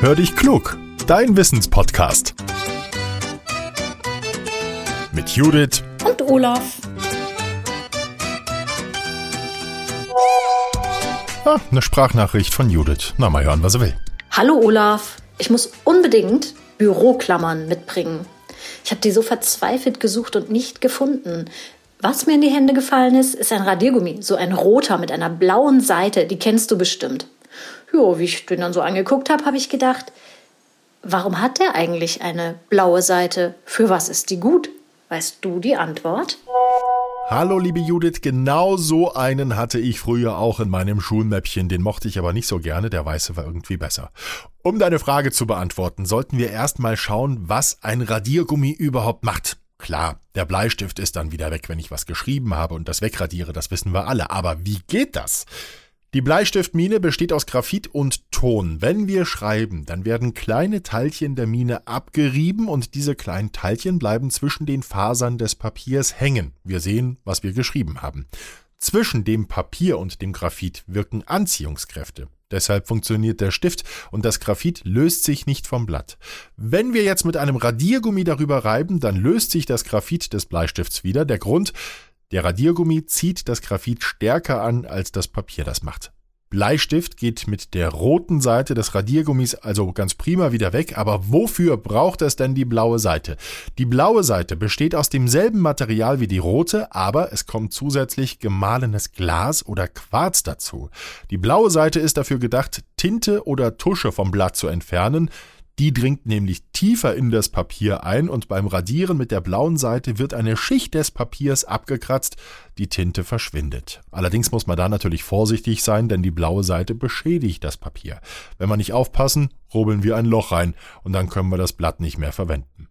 Hör dich klug, dein Wissenspodcast. Mit Judith und Olaf. Ah, eine Sprachnachricht von Judith. Na, mal hören, was er will. Hallo Olaf, ich muss unbedingt Büroklammern mitbringen. Ich habe die so verzweifelt gesucht und nicht gefunden. Was mir in die Hände gefallen ist, ist ein Radiergummi, so ein roter mit einer blauen Seite, die kennst du bestimmt. Jo, wie ich den dann so angeguckt habe, habe ich gedacht, warum hat der eigentlich eine blaue Seite? Für was ist die gut? Weißt du die Antwort? Hallo liebe Judith, genau so einen hatte ich früher auch in meinem Schulmäppchen, den mochte ich aber nicht so gerne, der weiße war irgendwie besser. Um deine Frage zu beantworten, sollten wir erstmal schauen, was ein Radiergummi überhaupt macht. Klar, der Bleistift ist dann wieder weg, wenn ich was geschrieben habe und das wegradiere, das wissen wir alle. Aber wie geht das? Die Bleistiftmine besteht aus Graphit und Ton. Wenn wir schreiben, dann werden kleine Teilchen der Mine abgerieben und diese kleinen Teilchen bleiben zwischen den Fasern des Papiers hängen. Wir sehen, was wir geschrieben haben. Zwischen dem Papier und dem Graphit wirken Anziehungskräfte. Deshalb funktioniert der Stift und das Graphit löst sich nicht vom Blatt. Wenn wir jetzt mit einem Radiergummi darüber reiben, dann löst sich das Graphit des Bleistifts wieder. Der Grund, der Radiergummi zieht das Graphit stärker an, als das Papier das macht. Bleistift geht mit der roten Seite des Radiergummis also ganz prima wieder weg, aber wofür braucht es denn die blaue Seite? Die blaue Seite besteht aus demselben Material wie die rote, aber es kommt zusätzlich gemahlenes Glas oder Quarz dazu. Die blaue Seite ist dafür gedacht, Tinte oder Tusche vom Blatt zu entfernen, die dringt nämlich tiefer in das Papier ein und beim Radieren mit der blauen Seite wird eine Schicht des Papiers abgekratzt, die Tinte verschwindet. Allerdings muss man da natürlich vorsichtig sein, denn die blaue Seite beschädigt das Papier. Wenn wir nicht aufpassen, rubbeln wir ein Loch rein und dann können wir das Blatt nicht mehr verwenden.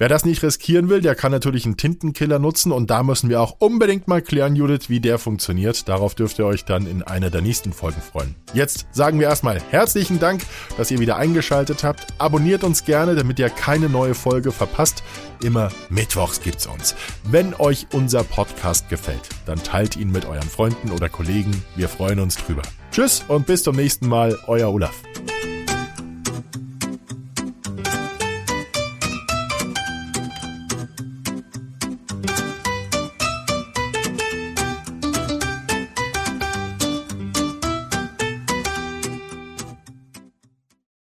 Wer das nicht riskieren will, der kann natürlich einen Tintenkiller nutzen und da müssen wir auch unbedingt mal klären, Judith, wie der funktioniert. Darauf dürft ihr euch dann in einer der nächsten Folgen freuen. Jetzt sagen wir erstmal herzlichen Dank, dass ihr wieder eingeschaltet habt. Abonniert uns gerne, damit ihr keine neue Folge verpasst. Immer mittwochs gibt's uns. Wenn euch unser Podcast gefällt, dann teilt ihn mit euren Freunden oder Kollegen. Wir freuen uns drüber. Tschüss und bis zum nächsten Mal, euer Olaf.